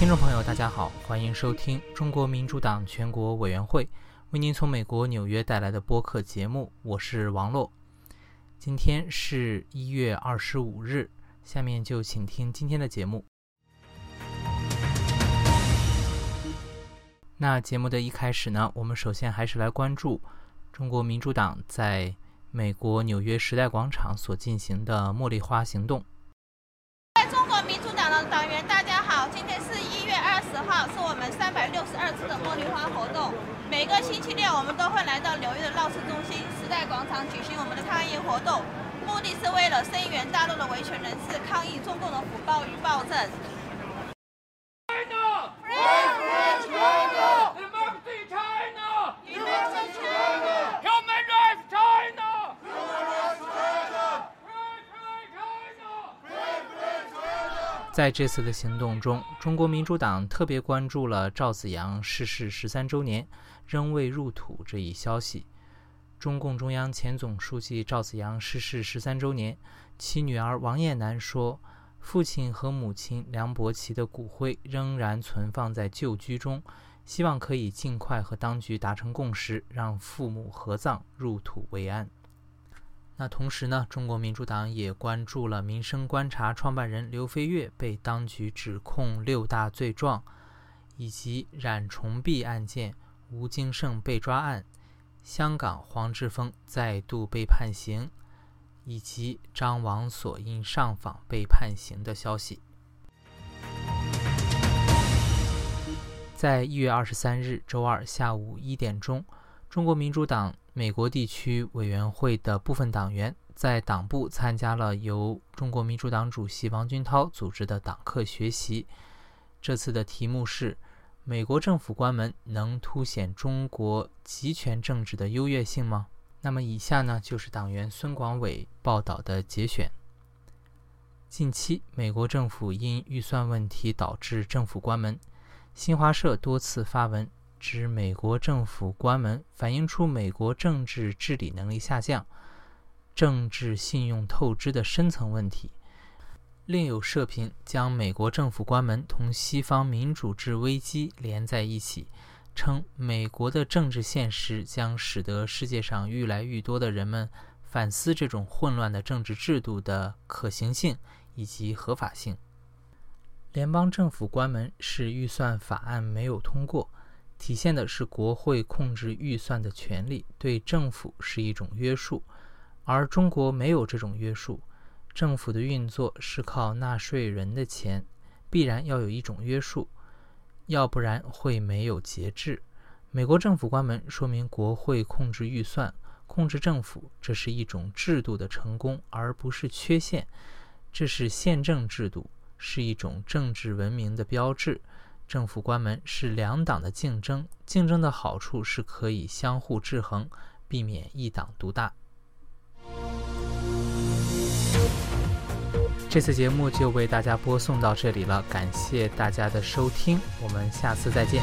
听众朋友，大家好，欢迎收听中国民主党全国委员会为您从美国纽约带来的播客节目，我是王洛。今天是一月二十五日，下面就请听今天的节目。那节目的一开始呢，我们首先还是来关注中国民主党在美国纽约时代广场所进行的茉莉花行动。在中国民主党的党员，大家好，今天是一月是我们三百六十二次的茉莉花活动。每个星期六，我们都会来到纽约的闹市中心时代广场举行我们的抗议活动，目的是为了声援大陆的维权人士，抗议中共的腐败与暴政。在这次的行动中，中国民主党特别关注了赵紫阳逝世十三周年仍未入土这一消息。中共中央前总书记赵紫阳逝世十三周年，其女儿王艳楠说，父亲和母亲梁伯奇的骨灰仍然存放在旧居中，希望可以尽快和当局达成共识，让父母合葬入土为安。那同时呢，中国民主党也关注了民生观察创办人刘飞跃被当局指控六大罪状，以及冉崇碧案件、吴京胜被抓案、香港黄之锋再度被判刑，以及张王所因上访被判刑的消息。在一月二十三日周二下午一点钟，中国民主党。美国地区委员会的部分党员在党部参加了由中国民主党主席王军涛组织的党课学习。这次的题目是“美国政府关门能凸显中国集权政治的优越性吗？”那么以下呢就是党员孙广伟报道的节选。近期，美国政府因预算问题导致政府关门，新华社多次发文。指美国政府关门，反映出美国政治治理能力下降、政治信用透支的深层问题。另有社评将美国政府关门同西方民主制危机连在一起，称美国的政治现实将使得世界上愈来愈多的人们反思这种混乱的政治制度的可行性以及合法性。联邦政府关门是预算法案没有通过。体现的是国会控制预算的权利，对政府是一种约束，而中国没有这种约束。政府的运作是靠纳税人的钱，必然要有一种约束，要不然会没有节制。美国政府关门，说明国会控制预算、控制政府，这是一种制度的成功，而不是缺陷。这是宪政制度，是一种政治文明的标志。政府关门是两党的竞争，竞争的好处是可以相互制衡，避免一党独大。这次节目就为大家播送到这里了，感谢大家的收听，我们下次再见。